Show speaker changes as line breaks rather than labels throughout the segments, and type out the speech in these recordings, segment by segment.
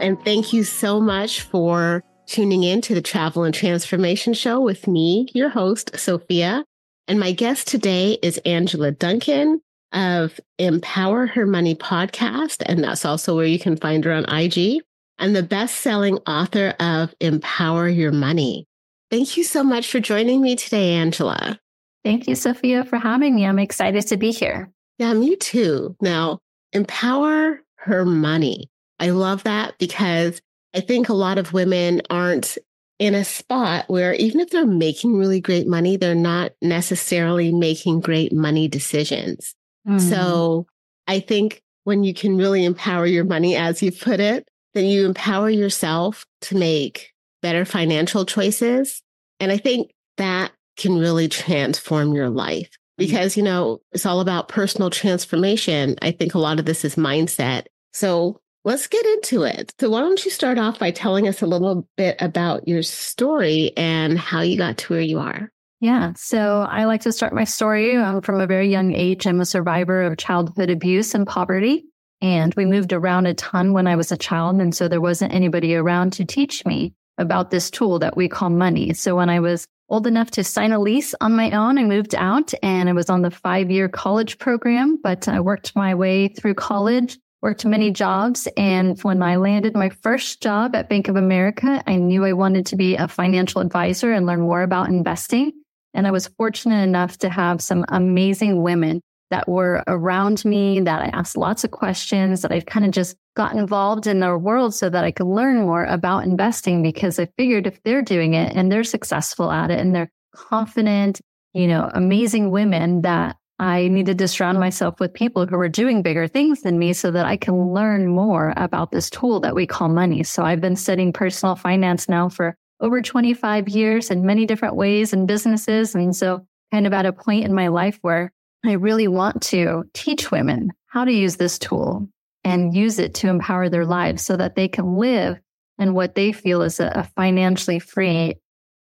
And thank you so much for tuning in to the Travel and Transformation Show with me, your host, Sophia. And my guest today is Angela Duncan of Empower Her Money podcast. And that's also where you can find her on IG and the best selling author of Empower Your Money. Thank you so much for joining me today, Angela.
Thank you, Sophia, for having me. I'm excited to be here.
Yeah, me too. Now, Empower Her Money. I love that because I think a lot of women aren't in a spot where even if they're making really great money, they're not necessarily making great money decisions. Mm. So I think when you can really empower your money, as you put it, then you empower yourself to make better financial choices. And I think that can really transform your life mm-hmm. because, you know, it's all about personal transformation. I think a lot of this is mindset. So let's get into it. So why don't you start off by telling us a little bit about your story and how you got to where you are?
Yeah. So I like to start my story um, from a very young age. I'm a survivor of childhood abuse and poverty. And we moved around a ton when I was a child. And so there wasn't anybody around to teach me about this tool that we call money. So when I was old enough to sign a lease on my own, I moved out and I was on the five year college program, but I worked my way through college, worked many jobs. And when I landed my first job at Bank of America, I knew I wanted to be a financial advisor and learn more about investing. And I was fortunate enough to have some amazing women that were around me that I asked lots of questions that I've kind of just got involved in their world so that I could learn more about investing because I figured if they're doing it and they're successful at it and they're confident, you know, amazing women that I needed to surround myself with people who were doing bigger things than me so that I can learn more about this tool that we call money. So I've been studying personal finance now for over 25 years in many different ways and businesses. And so kind of at a point in my life where I really want to teach women how to use this tool and use it to empower their lives so that they can live in what they feel is a, a financially free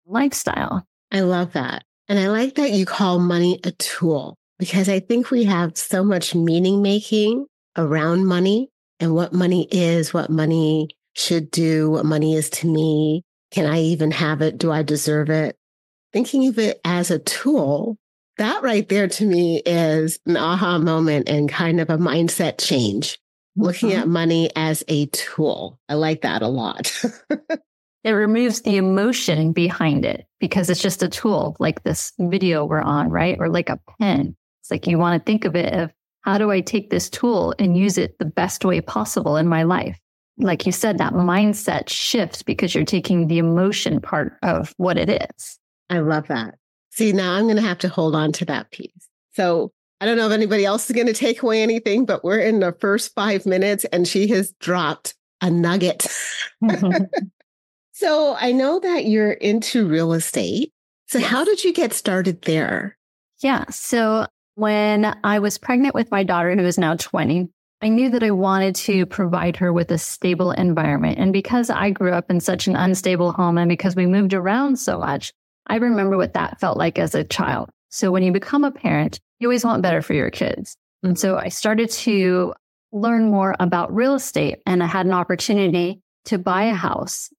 lifestyle.
I love that. And I like that you call money a tool because I think we have so much meaning making around money and what money is, what money should do, what money is to me. Can I even have it? Do I deserve it? Thinking of it as a tool that right there to me is an aha moment and kind of a mindset change. Looking mm-hmm. at money as a tool. I like that a lot.
it removes the emotion behind it because it's just a tool like this video we're on, right? Or like a pen. It's like you want to think of it of how do I take this tool and use it the best way possible in my life? Like you said, that mindset shifts because you're taking the emotion part of what it is.
I love that. See, now I'm going to have to hold on to that piece. So I don't know if anybody else is going to take away anything, but we're in the first five minutes and she has dropped a nugget. Mm-hmm. so I know that you're into real estate. So yes. how did you get started there?
Yeah. So when I was pregnant with my daughter, who is now 20, I knew that I wanted to provide her with a stable environment. And because I grew up in such an unstable home and because we moved around so much, I remember what that felt like as a child. So when you become a parent, you always want better for your kids. And mm-hmm. so I started to learn more about real estate and I had an opportunity to buy a house.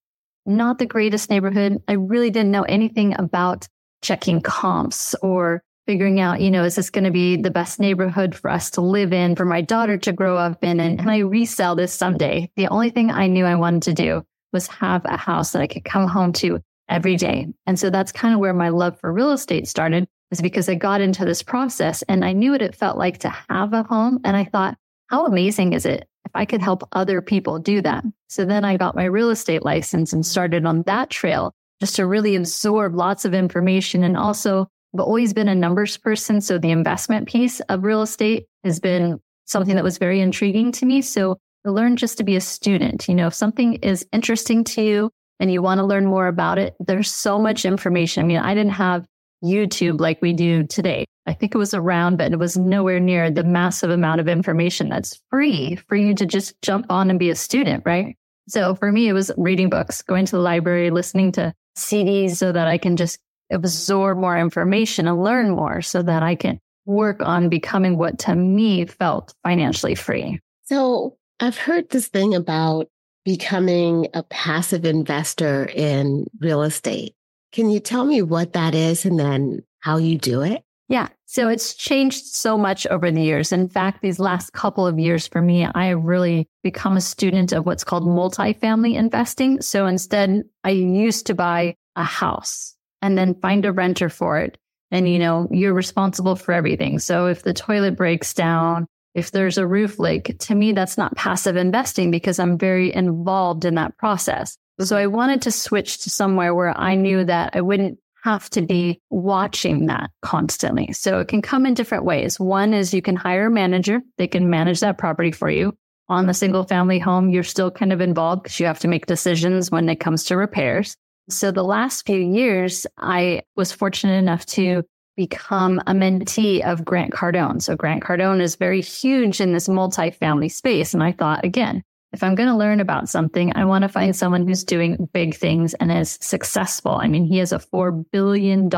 Not the greatest neighborhood. I really didn't know anything about checking comps or figuring out, you know, is this going to be the best neighborhood for us to live in, for my daughter to grow up in? And can I resell this someday? The only thing I knew I wanted to do was have a house that I could come home to every day. And so that's kind of where my love for real estate started is because I got into this process and I knew what it felt like to have a home. And I thought, how amazing is it if I could help other people do that? So then I got my real estate license and started on that trail just to really absorb lots of information. And also, I've always been a numbers person. So the investment piece of real estate has been something that was very intriguing to me. So I learned just to be a student. You know, if something is interesting to you, and you want to learn more about it, there's so much information. I mean, I didn't have YouTube like we do today. I think it was around, but it was nowhere near the massive amount of information that's free for you to just jump on and be a student, right? So for me, it was reading books, going to the library, listening to CDs so that I can just absorb more information and learn more so that I can work on becoming what to me felt financially free.
So I've heard this thing about becoming a passive investor in real estate. Can you tell me what that is and then how you do it?
Yeah. So it's changed so much over the years. In fact, these last couple of years for me, I have really become a student of what's called multifamily investing. So instead, I used to buy a house and then find a renter for it. And, you know, you're responsible for everything. So if the toilet breaks down, if there's a roof leak, to me, that's not passive investing because I'm very involved in that process. So I wanted to switch to somewhere where I knew that I wouldn't have to be watching that constantly. So it can come in different ways. One is you can hire a manager. They can manage that property for you. On the single family home, you're still kind of involved because you have to make decisions when it comes to repairs. So the last few years, I was fortunate enough to become a mentee of Grant Cardone. So Grant Cardone is very huge in this multifamily space. And I thought, again, if I'm going to learn about something, I want to find someone who's doing big things and is successful. I mean, he has a $4 billion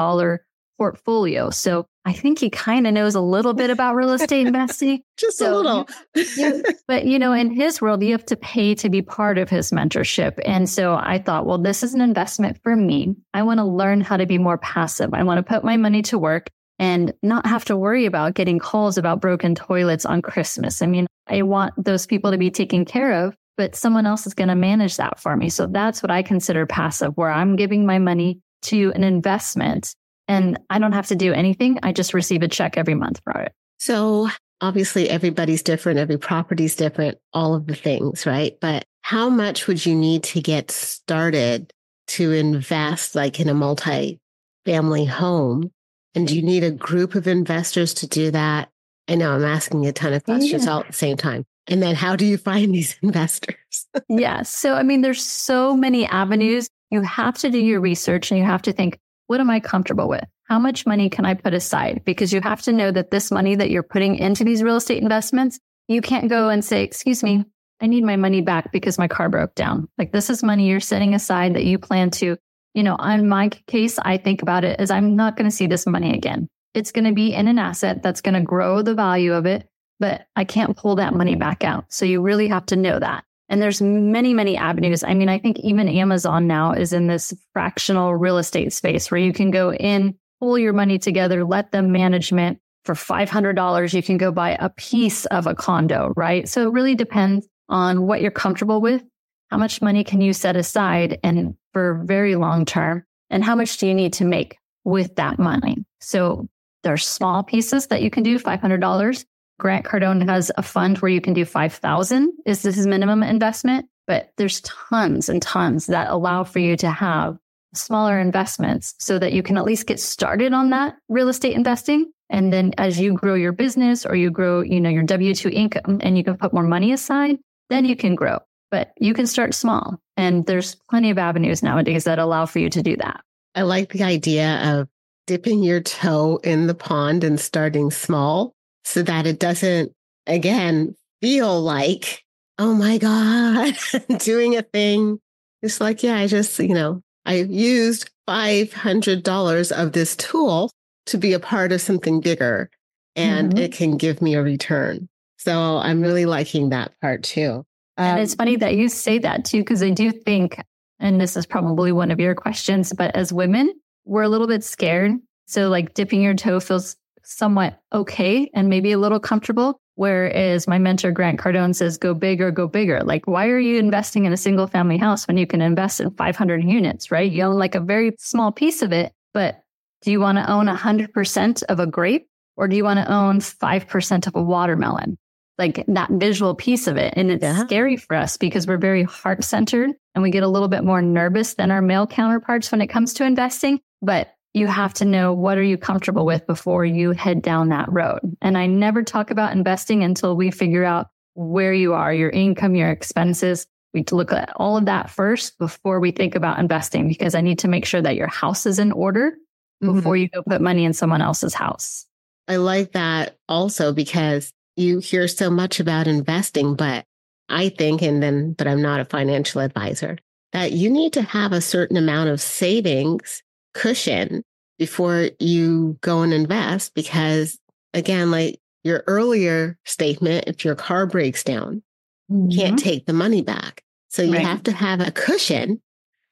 portfolio. So I think he kind of knows a little bit about real estate investing.
Just so, a little.
you, but, you know, in his world, you have to pay to be part of his mentorship. And so I thought, well, this is an investment for me. I want to learn how to be more passive. I want to put my money to work and not have to worry about getting calls about broken toilets on Christmas. I mean, I want those people to be taken care of, but someone else is going to manage that for me. So that's what I consider passive, where I'm giving my money to an investment and I don't have to do anything. I just receive a check every month for it.
So obviously everybody's different, every property's different, all of the things, right? But how much would you need to get started to invest like in a multi family home? And do you need a group of investors to do that? I know I'm asking a ton of questions yeah. all at the same time. And then how do you find these investors?
yeah. So, I mean, there's so many avenues. You have to do your research and you have to think, what am I comfortable with? How much money can I put aside? Because you have to know that this money that you're putting into these real estate investments, you can't go and say, excuse me, I need my money back because my car broke down. Like this is money you're setting aside that you plan to you know, on my case, I think about it as I'm not going to see this money again. It's going to be in an asset that's going to grow the value of it, but I can't pull that money back out. So you really have to know that. And there's many, many avenues. I mean, I think even Amazon now is in this fractional real estate space where you can go in, pull your money together, let them management for $500. You can go buy a piece of a condo, right? So it really depends on what you're comfortable with. How much money can you set aside and for very long term? And how much do you need to make with that money? So there's small pieces that you can do, $500. Grant Cardone has a fund where you can do 5,000 is this his minimum investment, but there's tons and tons that allow for you to have smaller investments so that you can at least get started on that real estate investing. And then as you grow your business or you grow, you know, your W2 income and you can put more money aside, then you can grow but you can start small. And there's plenty of avenues nowadays that allow for you to do that.
I like the idea of dipping your toe in the pond and starting small so that it doesn't, again, feel like, oh my God, doing a thing. It's like, yeah, I just, you know, I used $500 of this tool to be a part of something bigger and mm-hmm. it can give me a return. So I'm really liking that part too.
Um, and it's funny that you say that too, because I do think, and this is probably one of your questions, but as women, we're a little bit scared. So, like dipping your toe feels somewhat okay and maybe a little comfortable. Whereas my mentor, Grant Cardone, says, go big or go bigger. Like, why are you investing in a single family house when you can invest in 500 units, right? You own like a very small piece of it, but do you want to own 100% of a grape or do you want to own 5% of a watermelon? like that visual piece of it. And it's yeah. scary for us because we're very heart centered and we get a little bit more nervous than our male counterparts when it comes to investing. But you have to know what are you comfortable with before you head down that road. And I never talk about investing until we figure out where you are, your income, your expenses. We look at all of that first before we think about investing because I need to make sure that your house is in order mm-hmm. before you go put money in someone else's house.
I like that also because you hear so much about investing, but I think, and then, but I'm not a financial advisor, that you need to have a certain amount of savings cushion before you go and invest. Because again, like your earlier statement, if your car breaks down, mm-hmm. you can't mm-hmm. take the money back. So you
Right.
have to have a cushion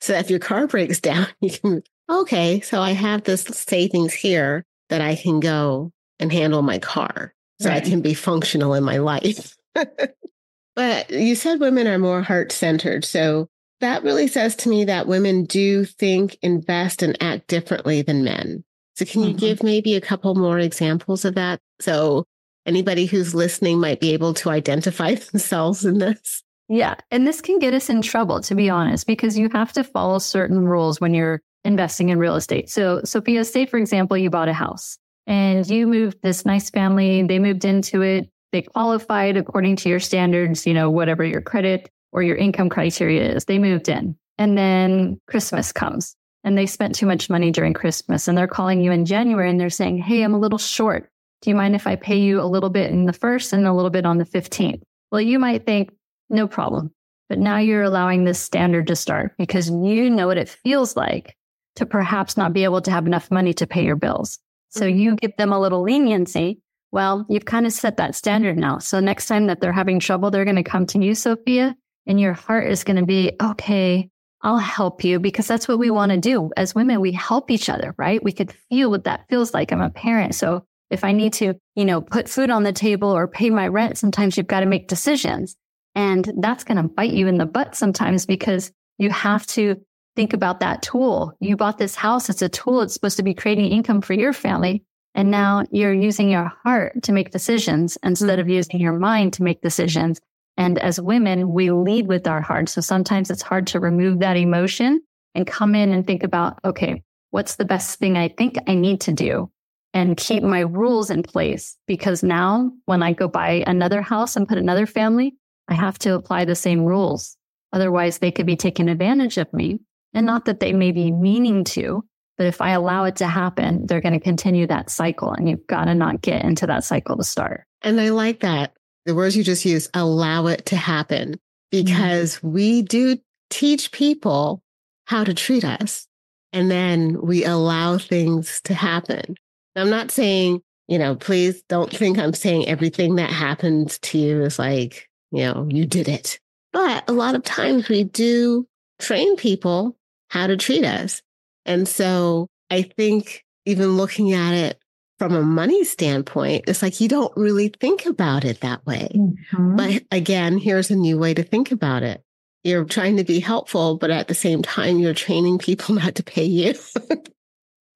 so that if your car breaks down, you can, okay, so if your car breaks down, you can, okay, so I have this savings here that I can go and handle my car so I can be functional in my life. but you said women are more heart centered. So that really says to me that women do think, invest, and act differently than men. So can you
Mhm.
give maybe a couple more examples of that? So anybody who's listening might be able to identify themselves in this.
Yeah. And this can get us in trouble, to be honest, because you have to follow certain rules when you're investing in real estate. So, Sophia, say, for example, you bought a house and you moved this nice family, they moved into it, they qualified according to your standards, you know, whatever your credit or your income criteria is, they moved in. And then Christmas comes and they spent too much money during Christmas and they're calling you in January and they're saying, Hey, I'm a little short. Do you mind if I pay you a little bit in the first and a little bit on the 15th? Well, you might think, no problem. But now you're allowing this standard to start because you know what it feels like to perhaps not be able to have enough money to pay your bills. So mm-hmm. you give them a little leniency. Well, you've kind of set that standard now. So next time that they're having trouble, they're going to come to you, Sophia, and your heart is going to be, okay, I'll help you because that's what we want to do. As women, we help each other, right? We could feel what that feels like. I'm a parent. So if I need to, you know, put food on the table or pay my rent, sometimes you've got to make decisions. And that's going to bite you in the butt sometimes because you have to think about that tool. You bought this house. It's a tool. It's supposed to be creating income for your family. And now you're using your heart to make decisions instead of using your mind to make decisions. And as women, we lead with our heart. So sometimes it's hard to remove that emotion and come in and think about, okay, what's the best thing I think I need to do? And keep my rules in place because now when I go buy another house and put another family, I have to apply the same rules. Otherwise, they could be taking advantage of me. And not that they may be meaning to, but if I allow it to happen, they're going to continue that cycle. And you've got to not get into that cycle to start.
And I like that. The words you just used, allow it to happen, because mm-hmm. we do teach people how to treat us. And then we allow things to happen. I'm not saying, you know, please don't think I'm saying everything that happens to you is like, you know, you did it. But a lot of times we do train people how to treat us. And so I think even looking at it from a money standpoint, it's like you don't really think about it that way. But again, here's a new way to think about it. You're trying to be helpful, but at the same time, you're training people not to pay you.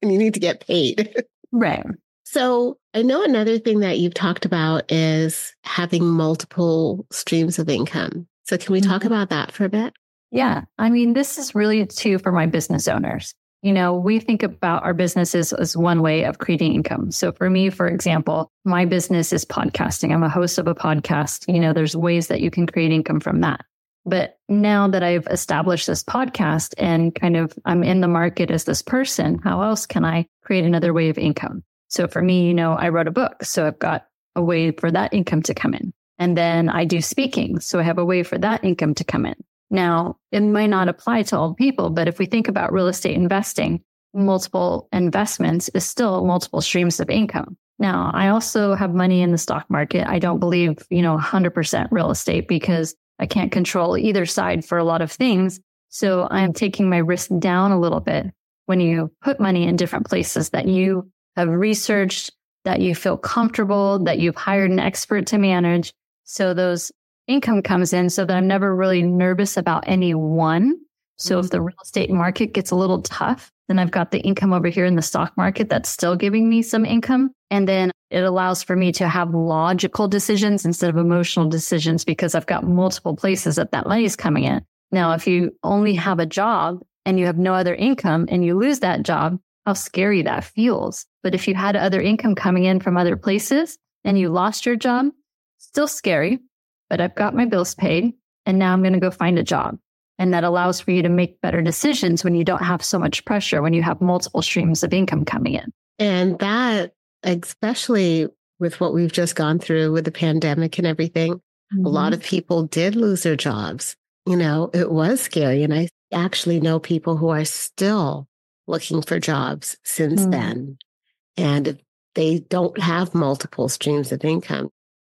and you need to get paid.
right.
So I know another thing that you've talked about is having multiple streams of income. So can we talk
Mhm.
about that for a bit?
Yeah. I mean, this is really too for my business owners. You know, we think about our businesses as one way of creating income. So for me, for example, my business is podcasting. I'm a host of a podcast. You know, there's ways that you can create income from that. But now that I've established this podcast and kind of I'm in the market as this person, how else can I create another way of income? So for me, you know, I wrote a book. So I've got a way for that income to come in. And then I do speaking. So I have a way for that income to come in. Now, it might not apply to all people, but if we think about real estate investing, multiple investments is still multiple streams of income. Now, I also have money in the stock market. I don't believe, you know, 100% real estate because I can't control either side for a lot of things. So I'm taking my risk down a little bit when you put money in different places that you have researched, that you feel comfortable, that you've hired an expert to manage. So those income comes in so that I'm never really nervous about any one. So if the mm-hmm. real estate market gets a little tough, then I've got the income over here in the stock market that's still giving me some income. And then it allows for me to have logical decisions instead of emotional decisions because I've got multiple places that that money is coming in. Now, if you only have a job and you have no other income and you lose that job, how scary that feels. But if you had other income coming in from other places and you lost your job, still scary, but I've got my bills paid and now I'm going to go find a job. And that allows for you to make better decisions when you don't have so much pressure, when you have multiple streams of income coming in.
And that, especially with what we've just gone through with the pandemic and everything, a lot of people did lose their jobs. You know, it was scary. And I actually know people who are still looking for jobs since
Mm.
then. And they don't have multiple streams of income.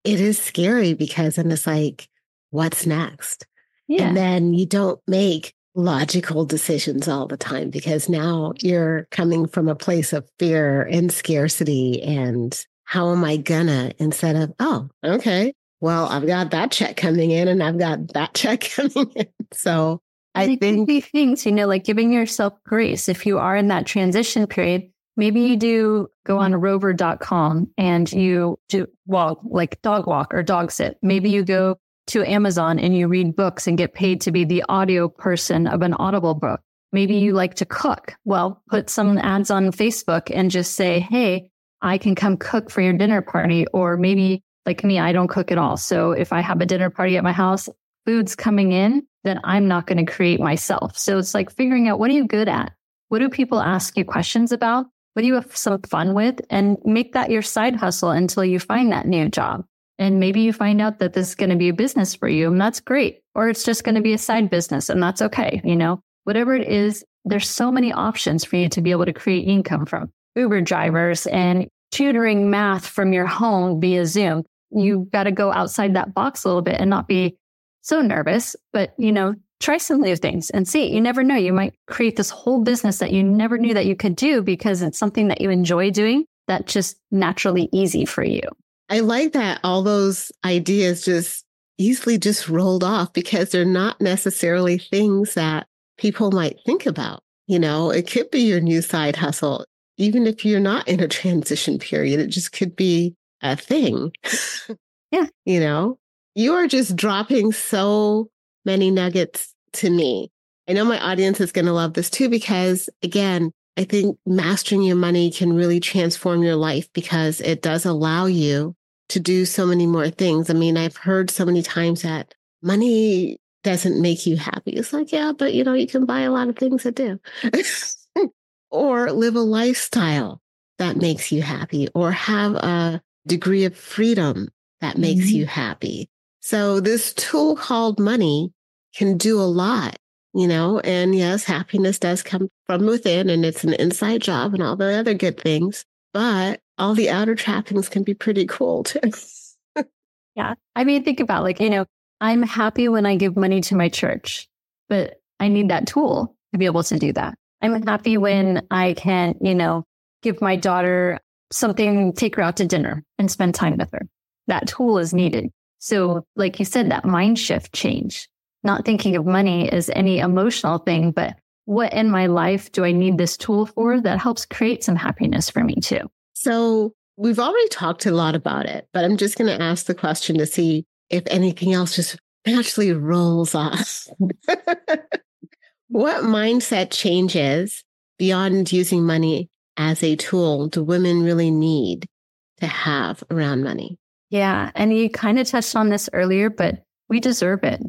It is scary because then it's like, what's next? Yeah. And then you don't make logical decisions all the time because now you're coming from a place of fear and scarcity and how am I gonna instead of, oh, okay, well, I've got that check coming in and I've got that check coming in. So I think
things, you know, like giving yourself grace. If you are in that transition period, maybe you do go on mm-hmm. rover.com and you do walk like dog walk or dog sit. Maybe you go to Amazon and you read books and get paid to be the audio person of an audible book. Maybe you like to cook. Well, put some ads on Facebook and just say, Hey, I can come cook for your dinner party. Or maybe like me, I don't cook at all. So if I have a dinner party at my house, food's coming in, then I'm not going to create myself. So it's like figuring out what are you good at? What do people ask you questions about? What do you have some fun with? And make that your side hustle until you find that new job. And maybe you find out that this is going to be a business for you and that's great. Or it's just going to be a side business and that's okay. You know, whatever it is, there's so many options for you to be able to create income from Uber drivers and tutoring math from your home via Zoom. You've mm-hmm. got to go outside that box a little bit and not be so nervous, but you know, try some new things and see. You never know. You might create this whole business that you never knew that you could do because it's something that you enjoy doing that's just naturally easy for you.
I like that all those ideas just easily just rolled off because they're not necessarily things that people might think about. You know, it could be your new side hustle, even if you're not in a transition period, it just could be a thing.
Yeah.
you know, you are just dropping so many nuggets to me. I know my audience is going to love this too, because again, I think mastering your money can really transform your life because it does allow you to do so many more things. I mean, I've heard so many times that money doesn't make you happy. It's like, yeah, but you know, you can buy a lot of things that do. or live a lifestyle that makes you happy, or have a degree of freedom that makes mm-hmm. you happy. So this tool called money can do a lot, you know, and yes, happiness does come from within and it's an inside job and all the other good things, but all the outer trappings can be pretty cool too.
yeah. I mean, think about like, you know, I'm happy when I give money to my church, but I need that tool to be able to do that. I'm happy when I can, you know, give my daughter something, take her out to dinner and spend time with her. That tool is needed. So, like you said, that mind shift change, not thinking of money as any emotional thing, but what in my life do I need this tool for that helps create some happiness for me too?
So, we've already talked a lot about it, but I'm just going to ask the question to see if anything else just naturally rolls off. what mindset changes beyond using money as a tool do women really need to have around money?
Yeah. And you kind of touched on this earlier, but we deserve it.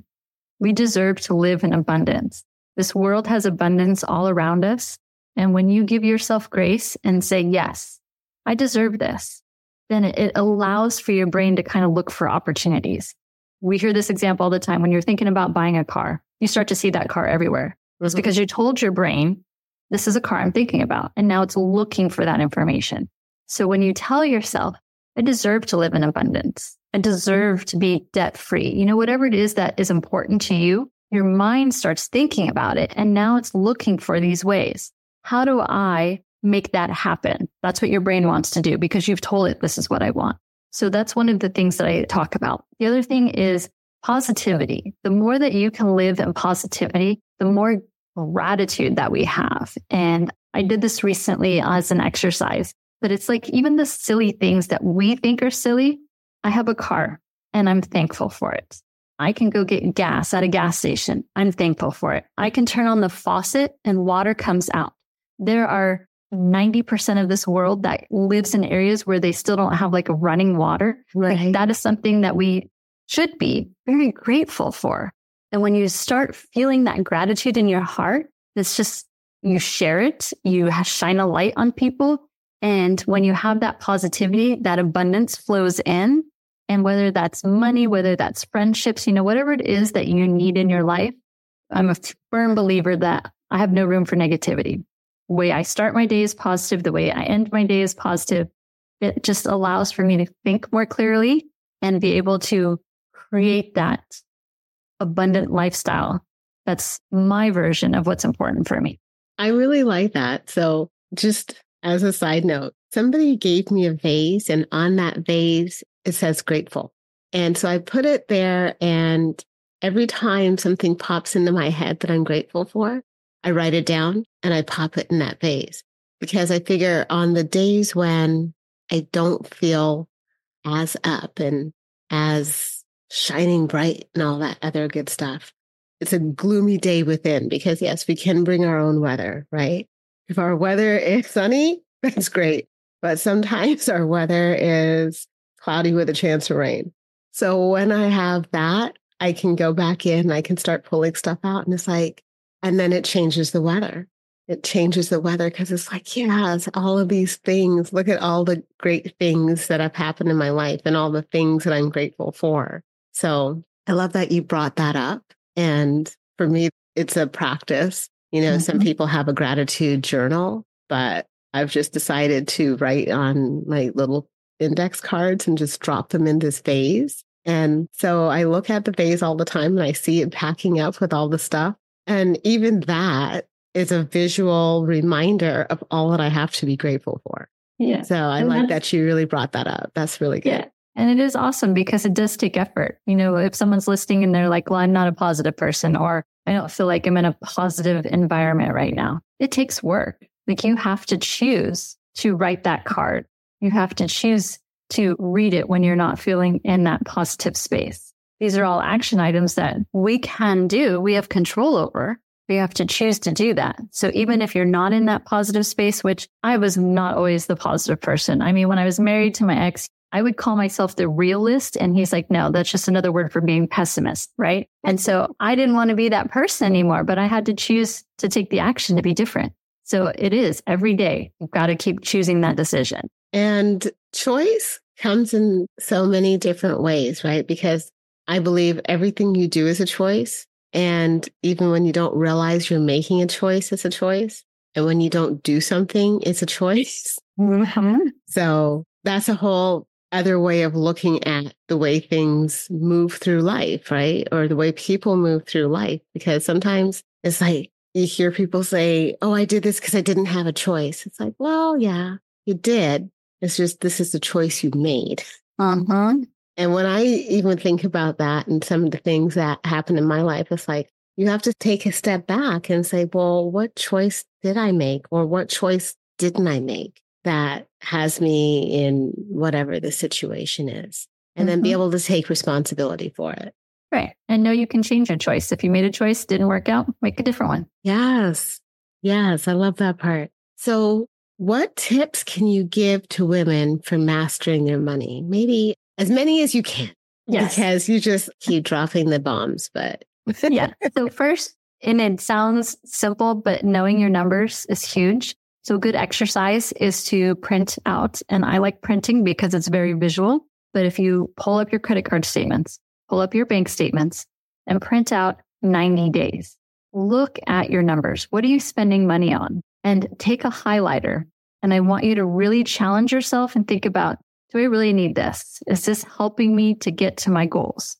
We deserve to live in abundance. This world has abundance all around us. And when you give yourself grace and say, yes, I deserve this, then it allows for your brain to kind of look for opportunities. We hear this example all the time. When you're thinking about buying a car, you start to see that car everywhere. It's mm-hmm. because you told your brain, this is a car I'm thinking about. And now it's looking for that information. So when you tell yourself, I deserve to live in abundance. I mm-hmm. deserve to be debt free. You know, whatever it is that is important to you, your mind starts thinking about it. And now it's looking for these ways. How do I make that happen? That's what your brain wants to do because you've told it this is what I want. So that's one of the things that I talk about. The other thing is positivity. The more that you can live in positivity, the more gratitude that we have. And I did this recently as an exercise. But it's like even the silly things that we think are silly. I have a car and I'm thankful for it. I can go get gas at a gas station. I'm thankful for it. I can turn on the faucet and water comes out. There are 90% of this world that lives in areas where they still don't have like running water. Right. Like that is something that we should be very grateful for. And when you start feeling that gratitude in your heart, it's just you share it, you shine a light on people, and when you have that positivity, that abundance flows in. And whether that's money, whether that's friendships, you know, whatever it is that you need in your life, I'm a firm believer that I have no room for negativity. The way I start my day is positive. The way I end my day is positive. It just allows for me to think more clearly and be able to create that abundant lifestyle. That's my version of what's important for me.
I really like that. So, just as a side note, somebody gave me a vase, and on that vase, it says grateful. And so I put it there, and every time something pops into my head that I'm grateful for, I write it down and I pop it in that vase because I figure on the days when I don't feel as up and as shining bright and all that other good stuff, it's a gloomy day within because yes, we can bring our own weather, right? If our weather is sunny, that's great. But sometimes our weather is cloudy with a chance of rain. So when I have that, I can go back in, I can start pulling stuff out and it's like, and then it changes the weather. It changes the weather because it's like, yes, all of these things. Look at all the great things that have happened in my life and all the things that I'm grateful for. So I love that you brought that up. And for me, it's a practice. You know, mm-hmm. some people have a gratitude journal, but I've just decided to write on my little index cards and just drop them in this vase. And so I look at the vase all the time and I see it packing up with all the stuff. And even that is a visual reminder of all that I have to be grateful for. Yeah. So I and like that you really brought that up. That's really good. Yeah.
And it is awesome because it does take effort. You know, if someone's listening and they're like, well, I'm not a positive person, or I don't feel like I'm in a positive environment right now, it takes work. Like you have to choose to write that card. You have to choose to read it when you're not feeling in that positive space. These are all action items that we can do, we have control over. We have to choose to do that. So even if you're not in that positive space, which I was not always the positive person. I mean, when I was married to my ex, I would call myself the realist. And he's like, no, that's just another word for being pessimist. Right. And so I didn't want to be that person anymore, but I had to choose to take the action to be different. So it is every day. You've got to keep choosing that decision.
And choice comes in so many different ways, right? Because I believe everything you do is a choice. And even when you don't realize you're making a choice, it's a choice. And when you don't do something, it's a choice. Mm-hmm. So that's a whole other way of looking at the way things move through life, right? Or the way people move through life. Because sometimes it's like you hear people say, Oh, I did this because I didn't have a choice. It's like, well, yeah, you did. It's just this is the choice you made.
Uh-huh.
And when I even think about that and some of the things that happened in my life, it's like you have to take a step back and say, well, what choice did I make? Or what choice didn't I make that has me in whatever the situation is? And mm-hmm. then be mm-hmm. able to take responsibility for it.
Right. And know you can change your choice. If you made a choice, didn't work out, make a different one.
Yes. Yes. I love that part. So, what tips can you give to women for mastering their money? Maybe as many as you can. Yes. Because you just keep dropping the bombs, but.
yeah. So, first, and it sounds simple, but knowing your numbers is huge. So, a good exercise is to print out. And I like printing because it's very visual. But if you pull up your credit card statements, pull up your bank statements, and print out 90 days, look at your numbers. What are you spending money on? And take a highlighter. And I want you to really challenge yourself and think about do I really need this? Is this helping me to get to my goals?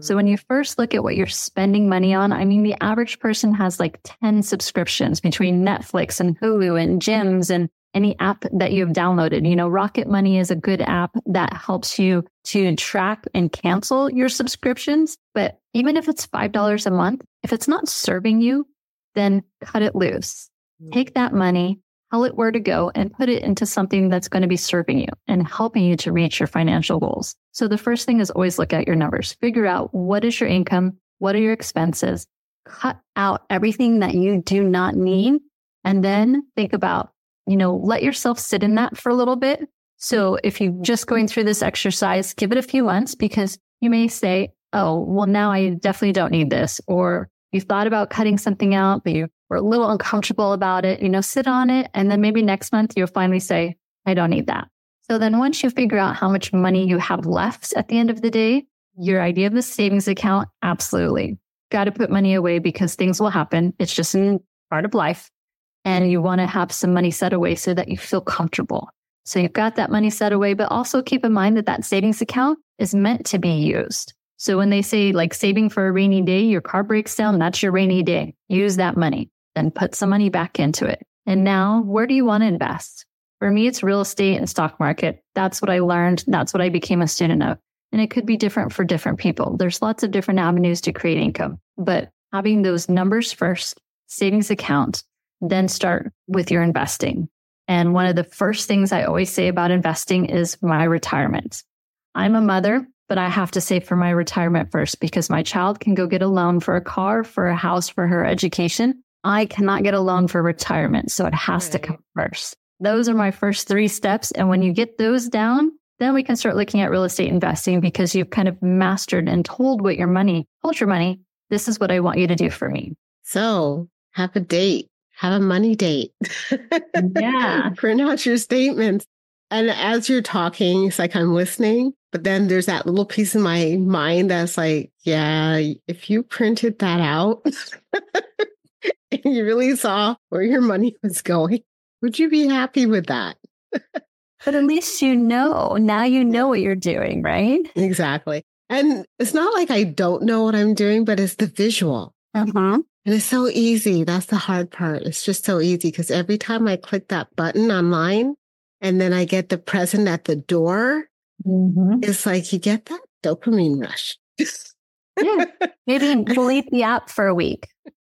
So when you first look at what you're spending money on, I mean, the average person has like 10 subscriptions between Netflix and Hulu and gyms and any app that you've downloaded. You know, Rocket Money is a good app that helps you to track and cancel your subscriptions. But even if it's $5 a month, if it's not serving you, then cut it loose. Take that money, tell it where to go and put it into something that's going to be serving you and helping you to reach your financial goals. So the first thing is always look at your numbers, figure out what is your income? What are your expenses? Cut out everything that you do not need. And then think about, you know, let yourself sit in that for a little bit. So if you're just going through this exercise, give it a few months because you may say, Oh, well, now I definitely don't need this. Or you thought about cutting something out, but you were a little uncomfortable about it, you know, sit on it. And then maybe next month you'll finally say, I don't need that. So then once you figure out how much money you have left at the end of the day, your idea of the savings account, absolutely. Got to put money away because things will happen. It's just a part of life. And you want to have some money set away so that you feel comfortable. So you've got that money set away, but also keep in mind that that savings account is meant to be used. So when they say like saving for a rainy day, your car breaks down, that's your rainy day. Use that money, then put some money back into it. And now, where do you want to invest? For me, it's real estate and stock market. That's what I learned. That's what I became a student of. And it could be different for different people. There's lots of different avenues to create income, but having those numbers first, savings account, then start with your investing. And one of the first things I always say about investing is my retirement. I'm a mother, but I have to save for my retirement first because my child can go get a loan for a car, for a house, for her education. I cannot get a loan for retirement. So it has right. to come first. Those are my first three steps. And when you get those down, then we can start looking at real estate investing because you've kind of mastered and told what your money, told your money, this is what I want you to do for me.
So have a date have a money date.
Yeah.
Print out your statements. And as you're talking, it's like I'm listening, but then there's that little piece in my mind that's like, yeah, if you printed that out and you really saw where your money was going, would you be happy with that?
but at least you know. Now you know what you're doing, right?
Exactly. And it's not like I don't know what I'm doing, but it's the visual.
Uh-huh.
And it's so easy. That's the hard part. It's just so easy because every time I click that button online and then I get the present at the door, mm-hmm. it's like you get that dopamine rush.
yeah. Maybe delete the app for a week.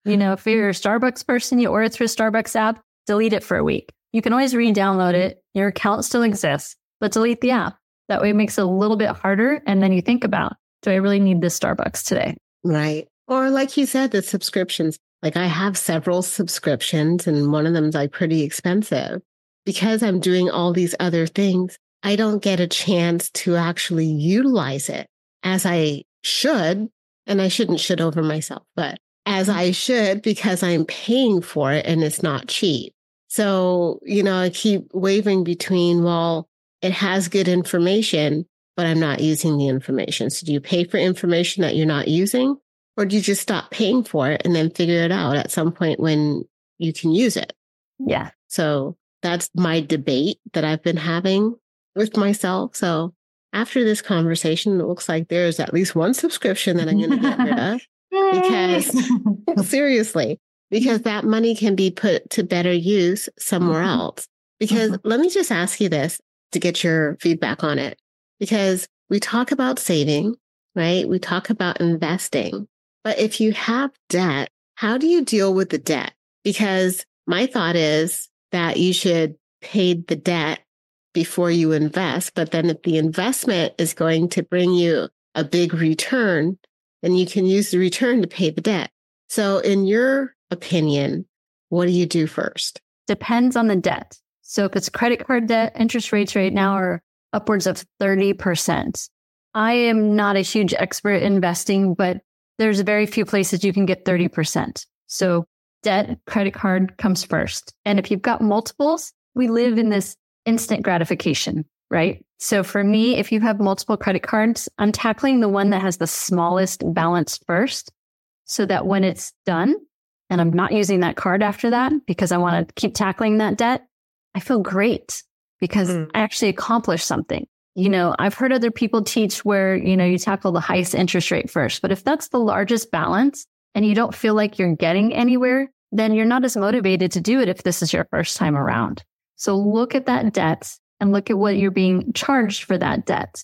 You know, if you're a mm-hmm. Starbucks person, you order through a Starbucks app, delete it for a week. You can always re download it. Mm-hmm. Your account still exists, but delete the app. That way it makes it a little bit harder. And then you think about, do I really need this Starbucks today?
Right. Or like you said, the subscriptions. Like I have several subscriptions and one of them is like pretty expensive. Because I'm doing all these other things, I don't get a chance to actually utilize it as I should. And I shouldn't should over myself, but as I should because I'm paying for it and it's not cheap. So, you know, I keep wavering between, well, it has good information, but I'm not using the information. So do you pay for information that you're not using? Or do you just stop paying for it and then figure it out at some point when you can use it?
Yeah.
So that's my debate that I've been having with myself. So after this conversation, it looks like there's at least one subscription that I'm going to get rid of because seriously, because that money can be put to better use somewhere mm-hmm. else. Because mm-hmm. let me just ask you this to get your feedback on it. Because we talk about saving, right? We talk about investing, but if you have debt, how do you deal with the debt? Because my thought is that you should pay the debt before you invest. But then if the investment is going to bring you a big return, then you can use the return to pay the debt. So in your opinion, what do you do first?
Depends on the debt. So if it's credit card debt, interest rates right now are upwards of 30%. I am not a huge expert in investing, but there's very few places you can get 30%. So debt, credit card comes first. And if you've got multiples, we live in this instant gratification, right? So for me, if you have multiple credit cards, I'm tackling the one that has the smallest balance first so that when it's done and I'm not using that card after that because I want to keep tackling that debt, I feel great because mm. I actually accomplished something you know, I've heard other people teach where, you know, you tackle the highest interest rate first. But if that's the largest balance and you don't feel like you're getting anywhere, then you're not as motivated to do it if this is your first time around. So look at that debt and look at what you're being charged for that debt.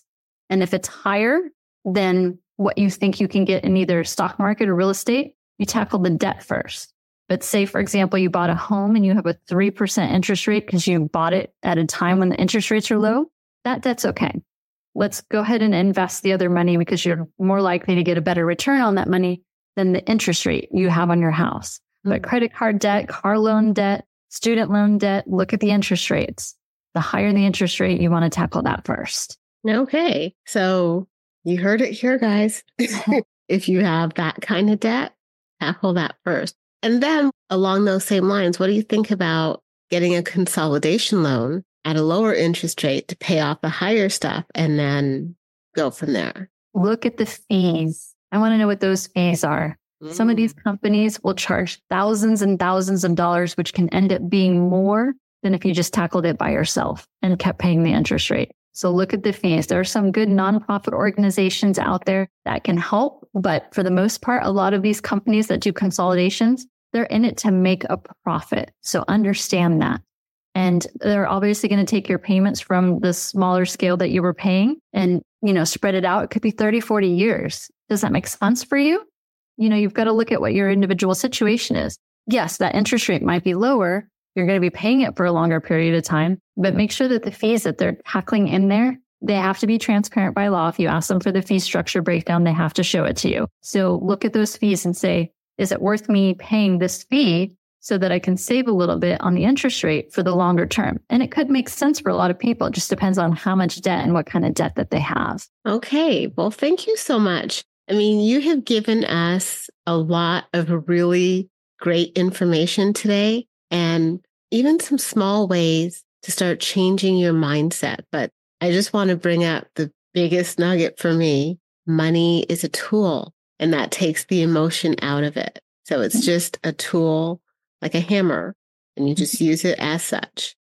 And if it's higher than what you think you can get in either stock market or real estate, you tackle the debt first. But say, for example, you bought a home and you have a 3% interest rate because you bought it at a time when the interest rates are low that debt's okay. Let's go ahead and invest the other money because you're more likely to get a better return on that money than the interest rate you have on your house. Mm-hmm. But credit card debt, car loan debt, student loan debt, look at the interest rates. The higher the interest rate, you want to tackle that first.
Okay. So you heard it here, guys. if you have that kind of debt, tackle that first. And then along those same lines, what do you think about getting a consolidation loan at a lower interest rate to pay off the higher stuff and then go from there.
Look at the fees. I want to know what those fees are. Mm. Some of these mm. companies will charge thousands and thousands of dollars, which can end up being more than if you just tackled it by yourself and kept paying the interest rate. So look at the fees. There are some good nonprofit organizations out there that can help. But for the most part, a lot of these companies that do consolidations, they're in it to make a profit. So understand that. And they're obviously going to take your payments from the smaller scale that you were paying and, you know, spread it out. It could be 30, 40 years. Does that make sense for you? You know, you've got to look at what your individual situation is. Yes, that interest rate might be lower, you're going to be paying it for a longer period of time, but make sure that the fees that they're tackling in there, they have to be transparent by law. If you ask them for the fee structure breakdown, they have to show it to you. So look at those fees and say, is it worth me paying this fee so that I can save a little bit on the interest rate for the longer term? And it could make sense for a lot of people. It just depends on how much debt and what kind of debt that they have.
Okay. Well, thank you so much. I mean, you have given us a lot of really great information today and even some small ways to start changing your mindset. But I just want to bring up the biggest nugget for me. Money is a tool and that takes the emotion out of it. So it's mm. just a tool like a hammer and you just mm-hmm. use it as such.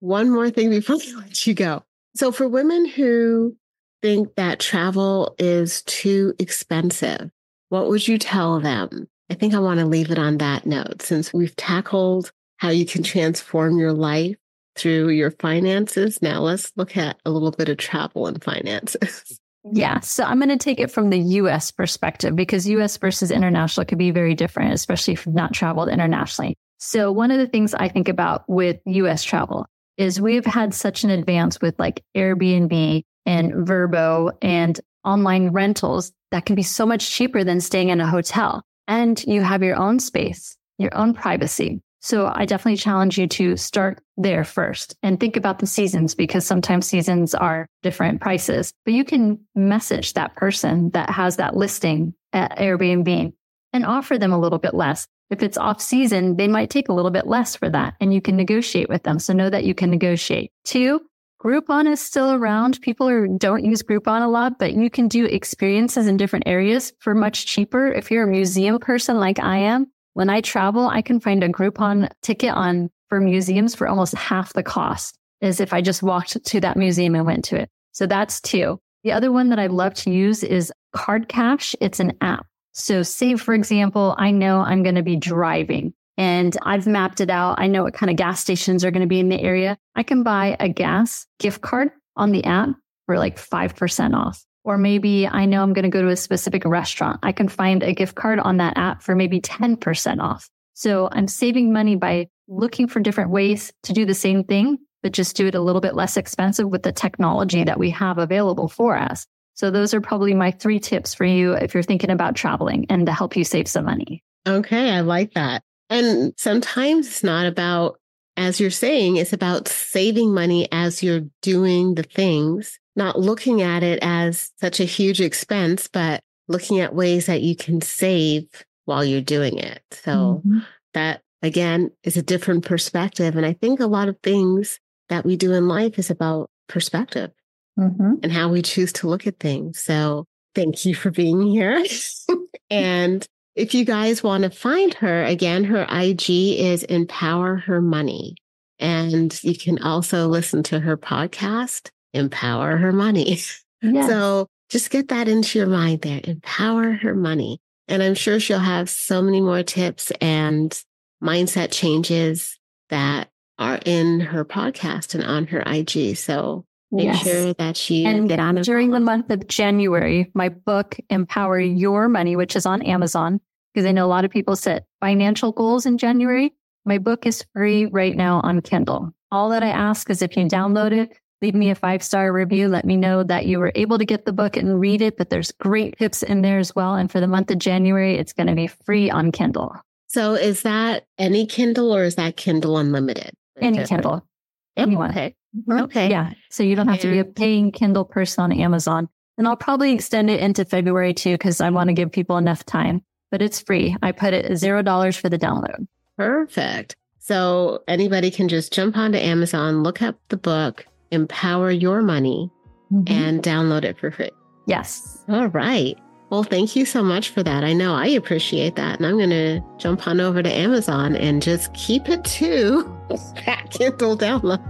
One more thing before I let you go. So for women who think that travel is too expensive, what would you tell them? I think I want to leave it on that note since we've tackled how you can transform your life through your finances. Now let's look at a little bit of travel and finances.
Yeah. So I'm going to take it from the US perspective because US versus international could be very different, especially if you've not traveled internationally. So one of the things I think about with US travel is we've had such an advance with like Airbnb and Vrbo and online rentals that can be so much cheaper than staying in a hotel and you have your own space, your own privacy. So I definitely challenge you to start there first and think about the seasons because sometimes seasons are different prices, but you can message that person that has that listing at Airbnb and offer them a little bit less. If it's off season, they might take a little bit less for that and you can negotiate with them. So know that you can negotiate. Two, Groupon is still around. People are, don't use Groupon a lot, but you can do experiences in different areas for much cheaper. If you're a museum person like I am, when I travel, I can find a Groupon ticket on for museums for almost half the cost as if I just walked to that museum and went to it. So that's two. The other one that I love to use is CardCash. It's an app. So say, for example, I know I'm going to be driving and I've mapped it out. I know what kind of gas stations are going to be in the area. I can buy a gas gift card on the app for like 5% off. Or maybe I know I'm going to go to a specific restaurant. I can find a gift card on that app for maybe 10% off. So I'm saving money by looking for different ways to do the same thing, but just do it a little bit less expensive with the technology that we have available for us. So those are probably my three tips for you if you're thinking about traveling and to help you save some money.
Okay, I like that. And sometimes it's not about, as you're saying, it's about saving money as you're doing the things not looking at it as such a huge expense, but looking at ways that you can save while you're doing it. So mm-hmm. that again is a different perspective. And I think a lot of things that we do in life is about perspective mm-hmm. and how we choose to look at things. So thank you for being here. and if you guys want to find her, again, her IG is Empower Her Money. And you can also listen to her podcast empower her money. Yes. So just get that into your mind there. Empower her money. And I'm sure she'll have so many more tips and mindset changes that are in her podcast and on her IG. So make yes. sure that you
and
get on
it. During the month of January, my book, Empower Your Money, which is on Amazon, because I know a lot of people set financial goals in January. My book is free right now on Kindle. All that I ask is if you download it, leave me a five star review. Let me know that you were able to get the book and read it, but there's great tips in there as well. And for the month of January, it's going to be free on Kindle.
So is that any Kindle or is that Kindle Unlimited?
Any Kindle. Oh, Anyone.
Okay. Okay.
Yeah. So you don't have to be a paying Kindle person on Amazon. And I'll probably extend it into February too, because I want to give people enough time, but it's free. I put it zero dollars for the download.
Perfect. So anybody can just jump onto Amazon, look up the book, empower your money mm-hmm. and download it for free.
Yes.
All right. Well, thank you so much for that. I know I appreciate that. And I'm going to jump on over to Amazon and just keep it to that Kindle download.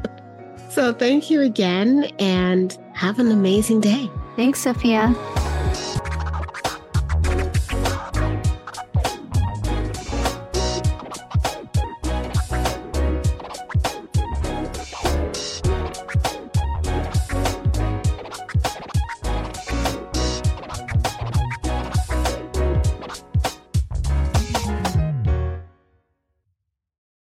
So thank you again and have an amazing day.
Thanks, Sophia.